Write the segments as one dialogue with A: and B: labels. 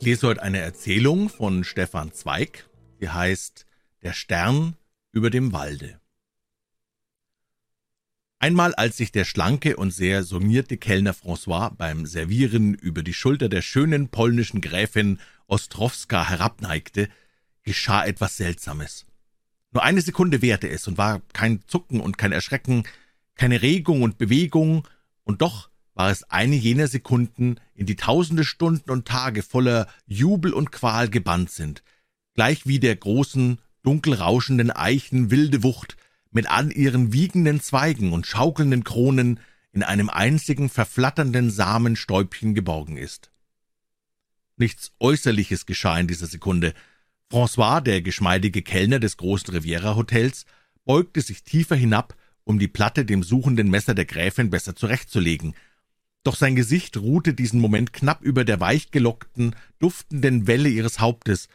A: Lese heute eine Erzählung von Stefan Zweig, die heißt Der Stern über dem Walde. Einmal als sich der schlanke und sehr sonierte Kellner François beim Servieren über die Schulter der schönen polnischen Gräfin Ostrowska herabneigte, geschah etwas Seltsames. Nur eine Sekunde währte es und war kein Zucken und kein Erschrecken, keine Regung und Bewegung, und doch war es eine jener Sekunden, in die tausende Stunden und Tage voller Jubel und Qual gebannt sind, gleich wie der großen, dunkel rauschenden Eichen wilde Wucht mit all ihren wiegenden Zweigen und schaukelnden Kronen in einem einzigen verflatternden Samenstäubchen geborgen ist. Nichts Äußerliches geschah in dieser Sekunde. François, der geschmeidige Kellner des großen Riviera-Hotels, beugte sich tiefer hinab, um die Platte dem suchenden Messer der Gräfin besser zurechtzulegen, doch sein Gesicht ruhte diesen Moment knapp über der weichgelockten, duftenden Welle ihres Hauptes,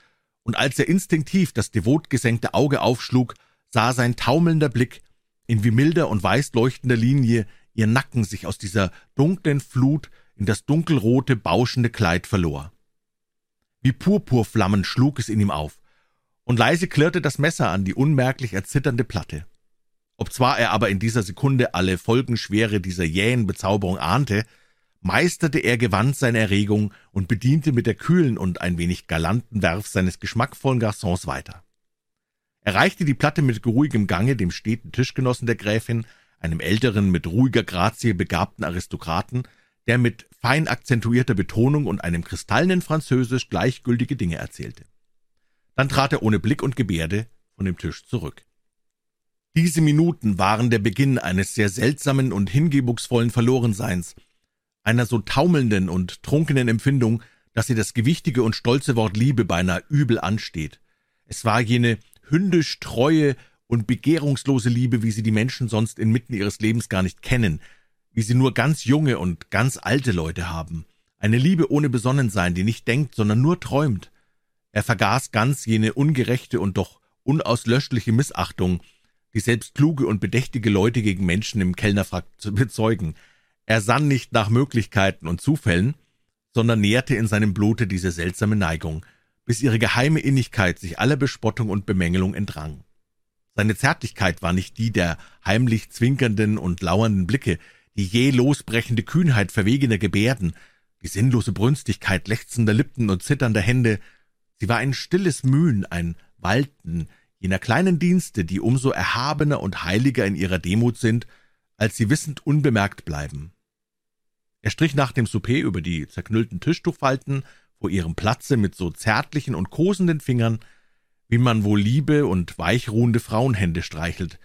A: und als er instinktiv das devot gesenkte Auge aufschlug, sah sein taumelnder Blick, in wie milder und weiß leuchtender Linie ihr Nacken sich aus dieser dunklen Flut in das dunkelrote, bauschende Kleid verlor. Wie Purpurflammen schlug es in ihm auf, und leise klirrte das Messer an die unmerklich erzitternde Platte. Obzwar er aber in dieser Sekunde alle Folgenschwere dieser jähen Bezauberung ahnte, meisterte er gewandt seine Erregung und bediente mit der kühlen und ein wenig galanten Werf seines geschmackvollen Garçons weiter. Er reichte die Platte mit geruhigem Gange dem steten Tischgenossen der Gräfin, einem älteren, mit ruhiger Grazie begabten Aristokraten, der mit fein akzentuierter Betonung und einem kristallenen Französisch gleichgültige Dinge erzählte. Dann trat er ohne Blick und Gebärde von dem Tisch zurück. Diese Minuten waren der Beginn eines sehr seltsamen und hingebungsvollen Verlorenseins, einer so taumelnden und trunkenen Empfindung, dass sie das gewichtige und stolze Wort Liebe beinahe übel ansteht. Es war jene hündisch treue und begehrungslose Liebe, wie sie die Menschen sonst inmitten ihres Lebens gar nicht kennen, wie sie nur ganz junge und ganz alte Leute haben. Eine Liebe ohne Besonnensein, die nicht denkt, sondern nur träumt. Er vergaß ganz jene ungerechte und doch unauslöschliche Missachtung, die selbst kluge und bedächtige Leute gegen Menschen im Kellnerfrack bezeugen. Er sann nicht nach Möglichkeiten und Zufällen, sondern nährte in seinem Blute diese seltsame Neigung, bis ihre geheime Innigkeit sich aller Bespottung und Bemängelung entrang. Seine Zärtlichkeit war nicht die der heimlich zwinkernden und lauernden Blicke, die jäh losbrechende Kühnheit verwegener Gebärden, die sinnlose Brünstigkeit lechzender Lippen und zitternder Hände, sie war ein stilles Mühen, ein Walten jener kleinen Dienste, die umso erhabener und heiliger in ihrer Demut sind, als sie wissend unbemerkt bleiben. Er strich nach dem Souper über die zerknüllten Tischtuchfalten vor ihrem Platze mit so zärtlichen und kosenden Fingern, wie man wohl liebe und weichruhende Frauenhände streichelt.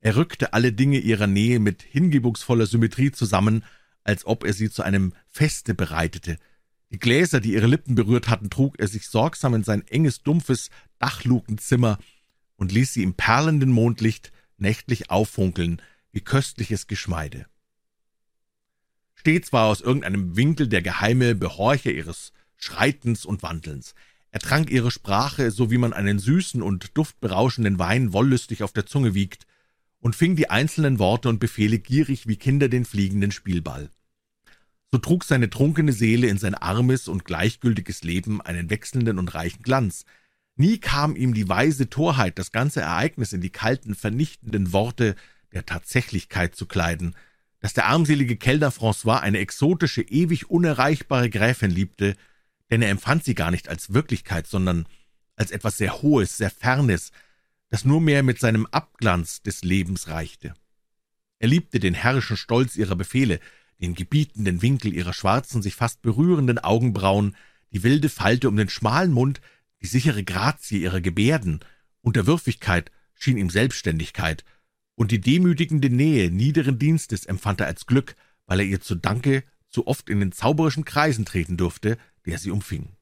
A: Er rückte alle Dinge ihrer Nähe mit hingebungsvoller Symmetrie zusammen, als ob er sie zu einem Feste bereitete. Die Gläser, die ihre Lippen berührt hatten, trug er sich sorgsam in sein enges, dumpfes Dachlukenzimmer und ließ sie im perlenden Mondlicht nächtlich auffunkeln, wie köstliches Geschmeide. Stets war aus irgendeinem Winkel der geheime Behorcher ihres Schreitens und Wandelns. Er trank ihre Sprache, so wie man einen süßen und duftberauschenden Wein wollüstig auf der Zunge wiegt, und fing die einzelnen Worte und Befehle gierig wie Kinder den fliegenden Spielball. So trug seine trunkene Seele in sein armes und gleichgültiges Leben einen wechselnden und reichen Glanz. Nie kam ihm die weise Torheit, das ganze Ereignis in die kalten, vernichtenden Worte der Tatsächlichkeit zu kleiden, dass der armselige Kellner François eine exotische, ewig unerreichbare Gräfin liebte, denn er empfand sie gar nicht als Wirklichkeit, sondern als etwas sehr Hohes, sehr Fernes, das nur mehr mit seinem Abglanz des Lebens reichte. Er liebte den herrischen Stolz ihrer Befehle, den gebietenden Winkel ihrer schwarzen, sich fast berührenden Augenbrauen, die wilde Falte um den schmalen Mund, die sichere Grazie ihrer Gebärden, Unterwürfigkeit schien ihm Selbstständigkeit, und die demütigende Nähe niederen Dienstes empfand er als Glück, weil er ihr zu Danke zu oft in den zauberischen Kreisen treten durfte, der sie umfing.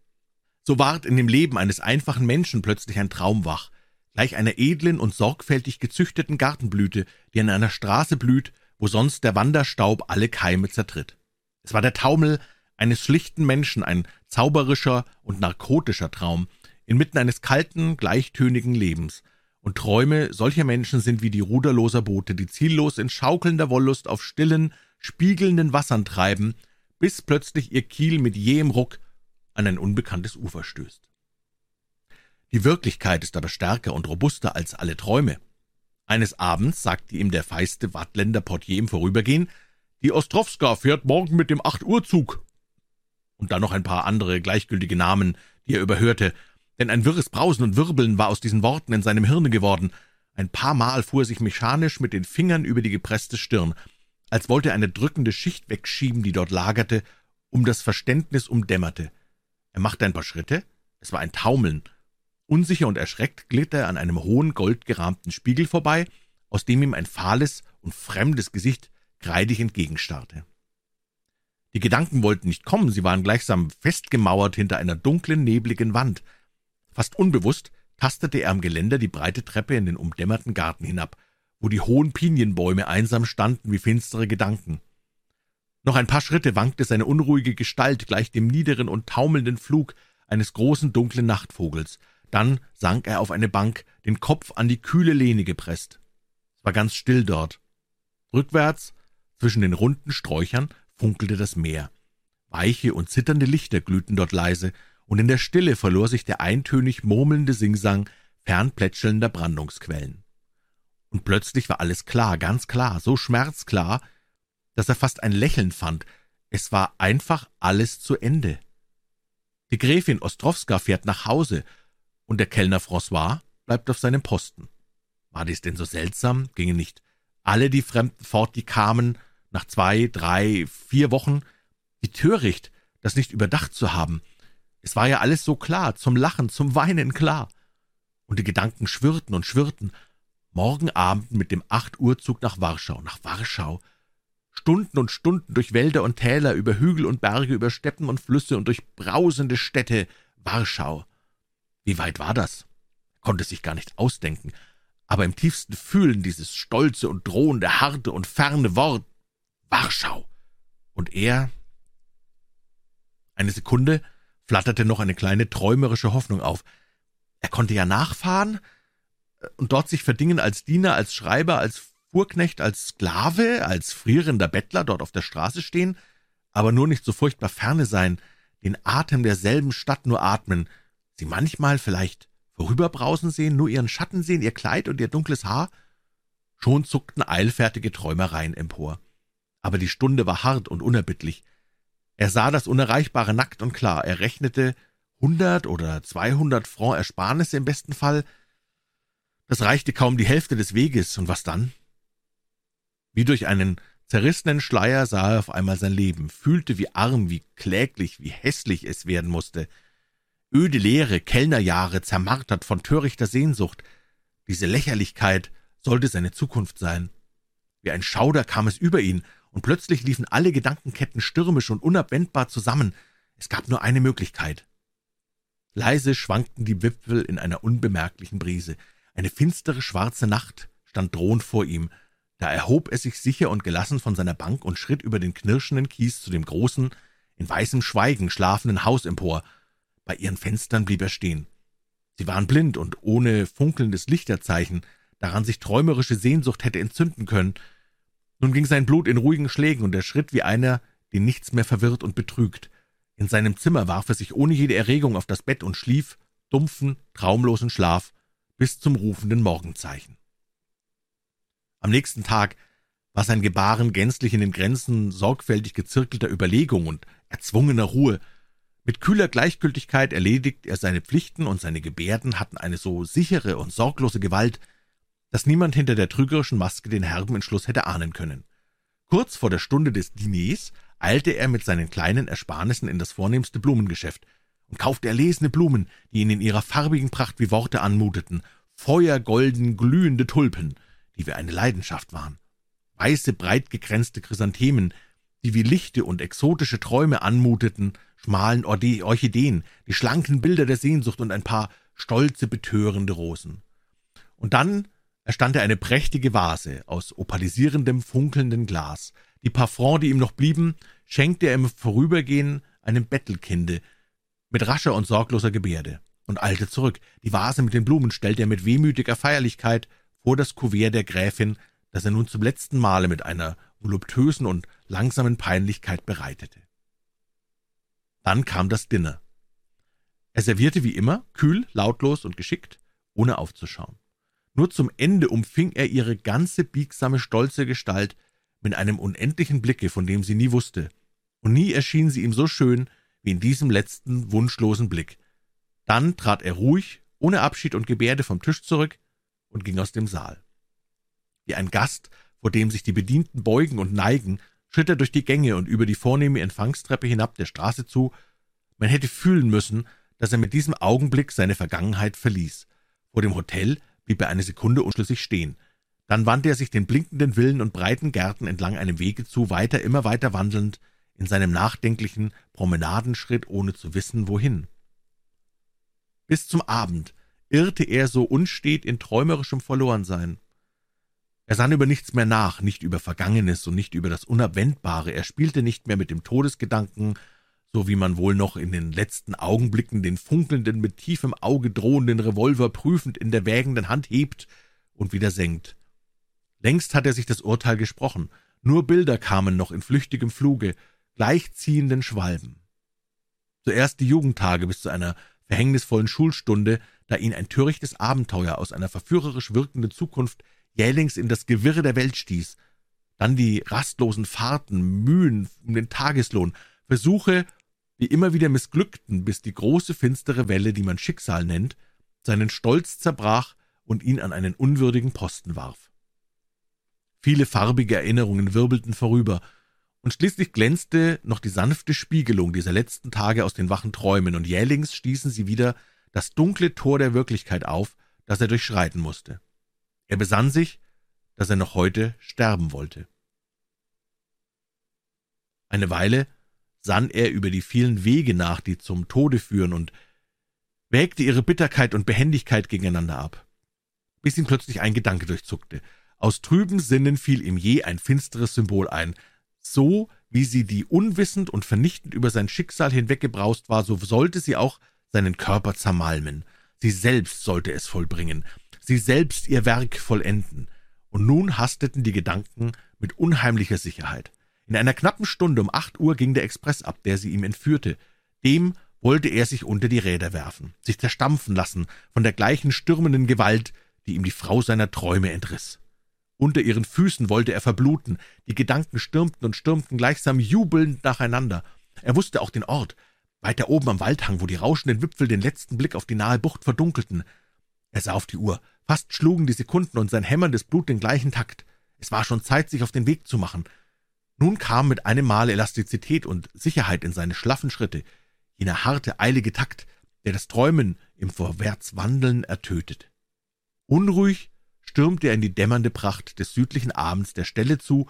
A: So ward in dem Leben eines einfachen Menschen plötzlich ein Traum wach, gleich einer edlen und sorgfältig gezüchteten Gartenblüte, die an einer Straße blüht, wo sonst der Wanderstaub alle Keime zertritt. Es war der Taumel eines schlichten Menschen, ein zauberischer und narkotischer Traum, inmitten eines kalten, gleichtönigen Lebens, und Träume solcher Menschen sind wie die ruderloser Boote, die ziellos in schaukelnder Wollust auf stillen, spiegelnden Wassern treiben, bis plötzlich ihr Kiel mit jähem Ruck an ein unbekanntes Ufer stößt. Die Wirklichkeit ist aber stärker und robuster als alle Träume. Eines Abends sagte ihm der feiste Wattländer Portier im Vorübergehen, die Ostrowska fährt morgen mit dem Acht-Uhr-Zug. Und dann noch ein paar andere gleichgültige Namen, die er überhörte, denn ein wirres Brausen und Wirbeln war aus diesen Worten in seinem Hirne geworden. Ein paar Mal fuhr er sich mechanisch mit den Fingern über die gepresste Stirn, als wollte er eine drückende Schicht wegschieben, die dort lagerte, um das Verständnis umdämmerte. Er machte ein paar Schritte, es war ein Taumeln. Unsicher und erschreckt glitt er an einem hohen, goldgerahmten Spiegel vorbei, aus dem ihm ein fahles und fremdes Gesicht kreidig entgegenstarrte. Die Gedanken wollten nicht kommen, sie waren gleichsam festgemauert hinter einer dunklen, nebligen Wand. Fast unbewusst tastete er am Geländer die breite Treppe in den umdämmerten Garten hinab, wo die hohen Pinienbäume einsam standen wie finstere Gedanken. Noch ein paar Schritte wankte seine unruhige Gestalt gleich dem niederen und taumelnden Flug eines großen dunklen Nachtvogels. Dann sank er auf eine Bank, den Kopf an die kühle Lehne gepresst. Es war ganz still dort. Rückwärts, zwischen den runden Sträuchern, funkelte das Meer. Weiche und zitternde Lichter glühten dort leise, und in der Stille verlor sich der eintönig murmelnde Singsang fernplätschelnder Brandungsquellen. Und plötzlich war alles klar, ganz klar, so schmerzklar, dass er fast ein Lächeln fand. Es war einfach alles zu Ende. Die Gräfin Ostrowska fährt nach Hause, und der Kellner François bleibt auf seinem Posten. War dies denn so seltsam? Gingen nicht alle die Fremden fort, die kamen, nach zwei, drei, vier Wochen? Wie töricht, das nicht überdacht zu haben. Es war ja alles so klar, zum Lachen, zum Weinen klar. Und die Gedanken schwirrten und schwirrten. Morgen Abend mit dem Acht-Uhr-Zug nach Warschau, nach Warschau. Stunden und Stunden durch Wälder und Täler, über Hügel und Berge, über Steppen und Flüsse und durch brausende Städte. Warschau. Wie weit war das? Konnte sich gar nicht ausdenken. Aber im tiefsten Fühlen dieses stolze und drohende, harte und ferne Wort Warschau. Und er. Eine Sekunde flatterte noch eine kleine träumerische Hoffnung auf. Er konnte ja nachfahren und dort sich verdingen als Diener, als Schreiber, als Fuhrknecht, als Sklave, als frierender Bettler dort auf der Straße stehen, aber nur nicht so furchtbar ferne sein, den Atem derselben Stadt nur atmen, sie manchmal vielleicht vorüberbrausen sehen, nur ihren Schatten sehen, ihr Kleid und ihr dunkles Haar? Schon zuckten eilfertige Träumereien empor. Aber die Stunde war hart und unerbittlich. Er sah das Unerreichbare nackt und klar. Er rechnete hundert oder zweihundert Franc Ersparnisse im besten Fall. Das reichte kaum die Hälfte des Weges. Und was dann? Wie durch einen zerrissenen Schleier sah er auf einmal sein Leben, fühlte, wie arm, wie kläglich, wie hässlich es werden musste. Öde Leere, Kellnerjahre, zermartert von törichter Sehnsucht. Diese Lächerlichkeit sollte seine Zukunft sein. Wie ein Schauder kam es über ihn, und plötzlich liefen alle Gedankenketten stürmisch und unabwendbar zusammen. Es gab nur eine Möglichkeit. Leise schwankten die Wipfel in einer unbemerklichen Brise. Eine finstere schwarze Nacht stand drohend vor ihm. Da erhob er sich sicher und gelassen von seiner Bank und schritt über den knirschenden Kies zu dem großen, in weißem Schweigen schlafenden Haus empor. Bei ihren Fenstern blieb er stehen. Sie waren blind und ohne funkelndes Lichterzeichen, daran sich träumerische Sehnsucht hätte entzünden können. Nun ging sein Blut in ruhigen Schlägen, und er schritt wie einer, den nichts mehr verwirrt und betrügt. In seinem Zimmer warf er sich ohne jede Erregung auf das Bett und schlief, dumpfen, traumlosen Schlaf, bis zum rufenden Morgenzeichen. Am nächsten Tag war sein Gebaren gänzlich in den Grenzen sorgfältig gezirkelter Überlegung und erzwungener Ruhe. Mit kühler Gleichgültigkeit erledigt er seine Pflichten, und seine Gebärden hatten eine so sichere und sorglose Gewalt, dass niemand hinter der trügerischen Maske den herben Entschluss hätte ahnen können. Kurz vor der Stunde des Diners eilte er mit seinen kleinen Ersparnissen in das vornehmste Blumengeschäft und kaufte erlesene Blumen, die ihn in ihrer farbigen Pracht wie Worte anmuteten, feuergolden, glühende Tulpen, die wie eine Leidenschaft waren, weiße, breitgekränzte Chrysanthemen, die wie lichte und exotische Träume anmuteten, schmalen Orchideen, die schlanken Bilder der Sehnsucht und ein paar stolze, betörende Rosen. Und dann erstand er eine prächtige Vase aus opalisierendem, funkelndem Glas. Die paar die ihm noch blieben, schenkte er im Vorübergehen einem Bettelkinde mit rascher und sorgloser Gebärde und eilte zurück. Die Vase mit den Blumen stellte er mit wehmütiger Feierlichkeit vor das Kuvert der Gräfin, das er nun zum letzten Male mit einer voluptösen und langsamen Peinlichkeit bereitete. Dann kam das Dinner, Er servierte wie immer, kühl, lautlos und geschickt, ohne aufzuschauen. Nur zum Ende umfing er ihre ganze biegsame, stolze Gestalt mit einem unendlichen Blicke, von dem sie nie wusste, und nie erschien sie ihm so schön wie in diesem letzten, wunschlosen Blick. Dann trat er ruhig, ohne Abschied und Gebärde vom Tisch zurück und ging aus dem Saal. Wie ein Gast, vor dem sich die Bedienten beugen und neigen, schritt er durch die Gänge und über die vornehme Empfangstreppe hinab der Straße zu. Man hätte fühlen müssen, dass er mit diesem Augenblick seine Vergangenheit verließ. Vor dem Hotel blieb er eine Sekunde unschlüssig stehen. Dann wandte er sich den blinkenden Villen und breiten Gärten entlang einem Wege zu, weiter, immer weiter wandelnd, in seinem nachdenklichen Promenadenschritt, ohne zu wissen, wohin. Bis zum Abend irrte er so unstet in träumerischem Verlorensein. Er sann über nichts mehr nach, nicht über Vergangenes und nicht über das Unabwendbare. Er spielte nicht mehr mit dem Todesgedanken, so wie man wohl noch in den letzten Augenblicken den funkelnden, mit tiefem Auge drohenden Revolver prüfend in der wägenden Hand hebt und wieder senkt. Längst hat er sich das Urteil gesprochen. Nur Bilder kamen noch in flüchtigem Fluge, gleichziehenden Schwalben. Zuerst die Jugendtage bis zu einer verhängnisvollen Schulstunde, da ihn ein törichtes Abenteuer aus einer verführerisch wirkenden Zukunft jählings in das Gewirre der Welt stieß, dann die rastlosen Fahrten, Mühen um den Tageslohn, Versuche, die immer wieder missglückten, bis die große finstere Welle, die man Schicksal nennt, seinen Stolz zerbrach und ihn an einen unwürdigen Posten warf. Viele farbige Erinnerungen wirbelten vorüber, und schließlich glänzte noch die sanfte Spiegelung dieser letzten Tage aus den wachen Träumen, und jählings stießen sie wieder das dunkle Tor der Wirklichkeit auf, das er durchschreiten musste. Er besann sich, dass er noch heute sterben wollte. Eine Weile sann er über die vielen Wege nach, die zum Tode führen, und wägte ihre Bitterkeit und Behendigkeit gegeneinander ab, bis ihn plötzlich ein Gedanke durchzuckte. Aus trüben Sinnen fiel ihm je ein finsteres Symbol ein. So wie sie die unwissend und vernichtend über sein Schicksal hinweggebraust war, so sollte sie auch seinen Körper zermalmen. Sie selbst sollte es vollbringen sie selbst ihr Werk vollenden, und nun hasteten die Gedanken mit unheimlicher Sicherheit. In einer knappen Stunde um acht Uhr ging der Express ab, der sie ihm entführte. Dem wollte er sich unter die Räder werfen, sich zerstampfen lassen von der gleichen stürmenden Gewalt, die ihm die Frau seiner Träume entriss. Unter ihren Füßen wollte er verbluten, die Gedanken stürmten und stürmten gleichsam jubelnd nacheinander. Er wusste auch den Ort, weiter oben am Waldhang, wo die rauschenden Wipfel den letzten Blick auf die nahe Bucht verdunkelten. Er sah auf die Uhr. Fast schlugen die Sekunden und sein hämmerndes Blut den gleichen Takt. Es war schon Zeit, sich auf den Weg zu machen. Nun kam mit einem Male Elastizität und Sicherheit in seine schlaffen Schritte, jener harte, eilige Takt, der das Träumen im Vorwärtswandeln ertötet. Unruhig stürmte er in die dämmernde Pracht des südlichen Abends der Stelle zu,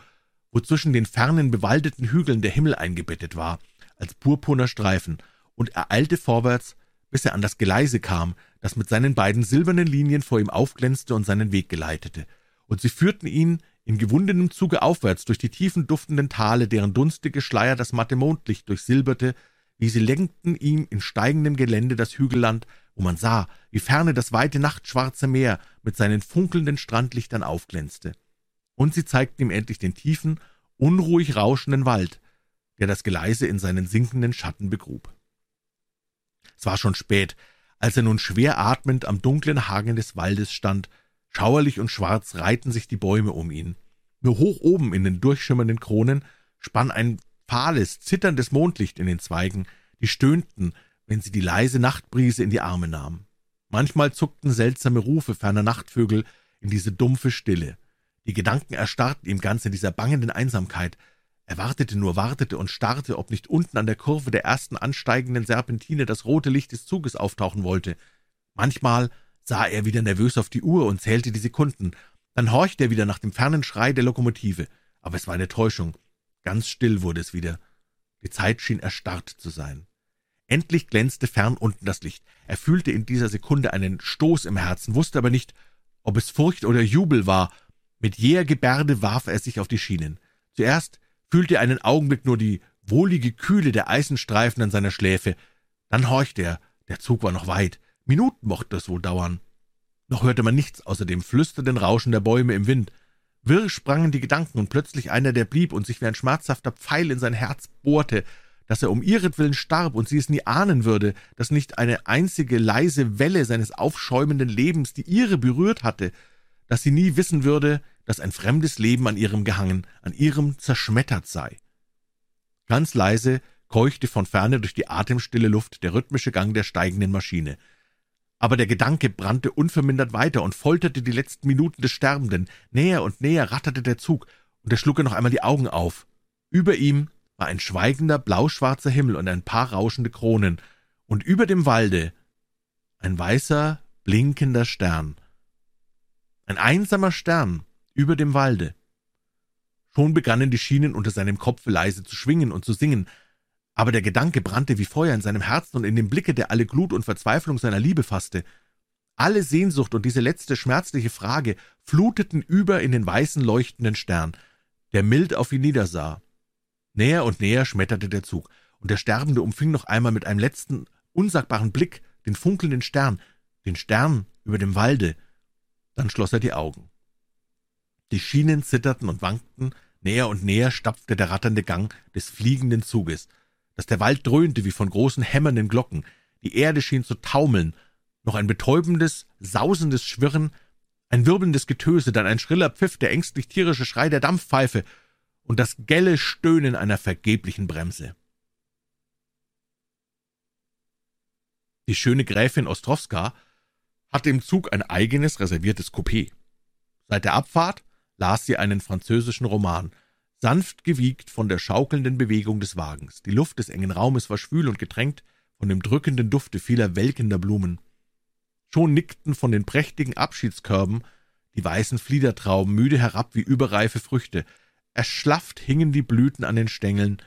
A: wo zwischen den fernen, bewaldeten Hügeln der Himmel eingebettet war, als purpurner Streifen, und er eilte vorwärts, bis er an das Geleise kam, das mit seinen beiden silbernen Linien vor ihm aufglänzte und seinen Weg geleitete, und sie führten ihn in gewundenem Zuge aufwärts durch die tiefen duftenden Tale, deren dunstige Schleier das matte Mondlicht durchsilberte, wie sie lenkten ihm in steigendem Gelände das Hügelland, wo man sah, wie ferne das weite nachtschwarze Meer mit seinen funkelnden Strandlichtern aufglänzte. Und sie zeigten ihm endlich den tiefen, unruhig rauschenden Wald, der das Geleise in seinen sinkenden Schatten begrub. Es war schon spät, als er nun schwer atmend am dunklen Hagen des Waldes stand. Schauerlich und schwarz reihten sich die Bäume um ihn. Nur hoch oben in den durchschimmernden Kronen spann ein fahles, zitterndes Mondlicht in den Zweigen, die stöhnten, wenn sie die leise Nachtbrise in die Arme nahm. Manchmal zuckten seltsame Rufe ferner Nachtvögel in diese dumpfe Stille. Die Gedanken erstarrten ihm ganz in dieser bangenden Einsamkeit. Er wartete nur, wartete und starrte, ob nicht unten an der Kurve der ersten ansteigenden Serpentine das rote Licht des Zuges auftauchen wollte. Manchmal sah er wieder nervös auf die Uhr und zählte die Sekunden. Dann horchte er wieder nach dem fernen Schrei der Lokomotive. Aber es war eine Täuschung. Ganz still wurde es wieder. Die Zeit schien erstarrt zu sein. Endlich glänzte fern unten das Licht. Er fühlte in dieser Sekunde einen Stoß im Herzen, wusste aber nicht, ob es Furcht oder Jubel war. Mit jäher Gebärde warf er sich auf die Schienen. Zuerst fühlte er einen Augenblick nur die wohlige Kühle der Eisenstreifen an seiner Schläfe. Dann horchte er, der Zug war noch weit. Minuten mochte es wohl dauern. Noch hörte man nichts außer dem flüsternden Rauschen der Bäume im Wind. Wirr sprangen die Gedanken, und plötzlich einer, der blieb und sich wie ein schmerzhafter Pfeil in sein Herz bohrte, dass er um ihretwillen starb und sie es nie ahnen würde, dass nicht eine einzige leise Welle seines aufschäumenden Lebens die ihre berührt hatte, dass sie nie wissen würde, dass ein fremdes Leben an ihrem gehangen, an ihrem zerschmettert sei. Ganz leise keuchte von ferne durch die atemstille Luft der rhythmische Gang der steigenden Maschine. Aber der Gedanke brannte unvermindert weiter und folterte die letzten Minuten des Sterbenden. Näher und näher ratterte der Zug, und er schlug er noch einmal die Augen auf. Über ihm war ein schweigender, blauschwarzer Himmel und ein paar rauschende Kronen, und über dem Walde ein weißer, blinkender Stern. Ein einsamer Stern über dem Walde. Schon begannen die Schienen unter seinem Kopfe leise zu schwingen und zu singen, aber der Gedanke brannte wie Feuer in seinem Herzen und in dem Blicke, der alle Glut und Verzweiflung seiner Liebe fasste. Alle Sehnsucht und diese letzte schmerzliche Frage fluteten über in den weißen leuchtenden Stern, der mild auf ihn niedersah. Näher und näher schmetterte der Zug, und der Sterbende umfing noch einmal mit einem letzten, unsagbaren Blick den funkelnden Stern, den Stern über dem Walde. Dann schloss er die Augen. Die Schienen zitterten und wankten, näher und näher stapfte der ratternde Gang des fliegenden Zuges, dass der Wald dröhnte wie von großen hämmernden Glocken, die Erde schien zu taumeln, noch ein betäubendes, sausendes Schwirren, ein wirbelndes Getöse, dann ein schriller Pfiff, der ängstlich tierische Schrei der Dampfpfeife und das gelle Stöhnen einer vergeblichen Bremse. Die schöne Gräfin Ostrowska hatte im Zug ein eigenes reserviertes Coupé. Seit der Abfahrt las sie einen französischen Roman, sanft gewiegt von der schaukelnden Bewegung des Wagens. Die Luft des engen Raumes war schwül und getränkt von dem drückenden Dufte vieler welkender Blumen. Schon nickten von den prächtigen Abschiedskörben die weißen Fliedertrauben müde herab wie überreife Früchte. Erschlafft hingen die Blüten an den Stängeln,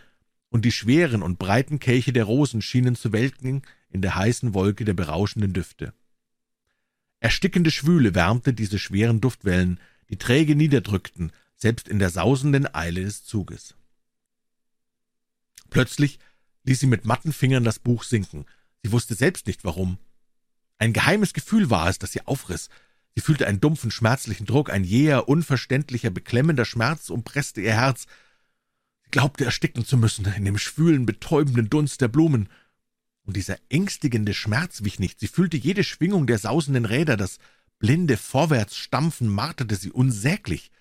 A: und die schweren und breiten Kelche der Rosen schienen zu welken in der heißen Wolke der berauschenden Düfte. Erstickende Schwüle wärmte diese schweren Duftwellen, die träge niederdrückten, selbst in der sausenden Eile des Zuges. Plötzlich ließ sie mit matten Fingern das Buch sinken. Sie wusste selbst nicht warum. Ein geheimes Gefühl war es, das sie aufriss. Sie fühlte einen dumpfen, schmerzlichen Druck, ein jäher, unverständlicher, beklemmender Schmerz umpresste ihr Herz. Sie glaubte ersticken zu müssen in dem schwülen, betäubenden Dunst der Blumen. Und dieser ängstigende Schmerz wich nicht. Sie fühlte jede Schwingung der sausenden Räder, das blinde Vorwärtsstampfen marterte sie unsäglich.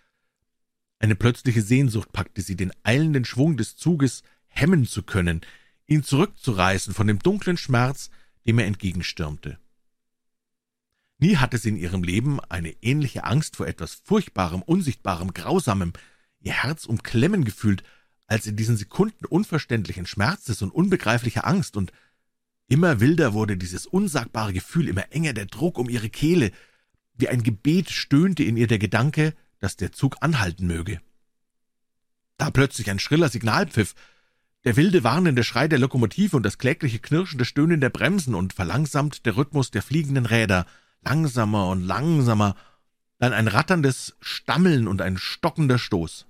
A: Eine plötzliche Sehnsucht packte sie, den eilenden Schwung des Zuges hemmen zu können, ihn zurückzureißen von dem dunklen Schmerz, dem er entgegenstürmte. Nie hatte sie in ihrem Leben eine ähnliche Angst vor etwas Furchtbarem, Unsichtbarem, Grausamem, ihr Herz umklemmen gefühlt, als in diesen Sekunden unverständlichen Schmerzes und unbegreiflicher Angst, und immer wilder wurde dieses unsagbare Gefühl, immer enger der Druck um ihre Kehle, wie ein Gebet stöhnte in ihr der Gedanke, dass der Zug anhalten möge. Da plötzlich ein schriller Signalpfiff, der wilde warnende Schrei der Lokomotive und das klägliche knirschende Stöhnen der Bremsen und verlangsamt der Rhythmus der fliegenden Räder, langsamer und langsamer, dann ein ratterndes Stammeln und ein stockender Stoß.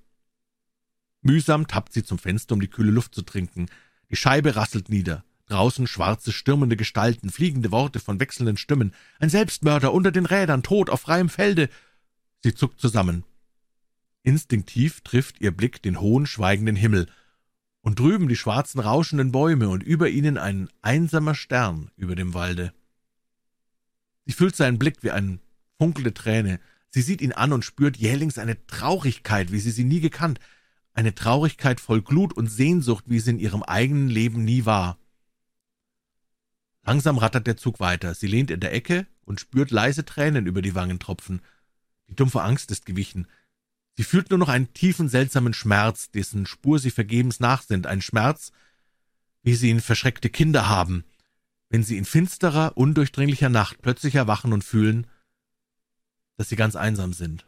A: Mühsam tappt sie zum Fenster, um die kühle Luft zu trinken. Die Scheibe rasselt nieder. Draußen schwarze, stürmende Gestalten, fliegende Worte von wechselnden Stimmen. Ein Selbstmörder unter den Rädern, tot auf freiem Felde. Sie zuckt zusammen. Instinktiv trifft ihr Blick den hohen, schweigenden Himmel. Und drüben die schwarzen, rauschenden Bäume und über ihnen ein einsamer Stern über dem Walde. Sie fühlt seinen Blick wie eine funkelnde Träne. Sie sieht ihn an und spürt jählings eine Traurigkeit, wie sie sie nie gekannt, eine Traurigkeit voll Glut und Sehnsucht, wie sie in ihrem eigenen Leben nie war. Langsam rattert der Zug weiter. Sie lehnt in der Ecke und spürt leise Tränen über die Wangen tropfen. Die dumpfe Angst ist gewichen. Sie fühlt nur noch einen tiefen, seltsamen Schmerz, dessen Spur sie vergebens nachsinnt, ein Schmerz, wie sie ihn verschreckte Kinder haben, wenn sie in finsterer, undurchdringlicher Nacht plötzlich erwachen und fühlen, dass sie ganz einsam sind.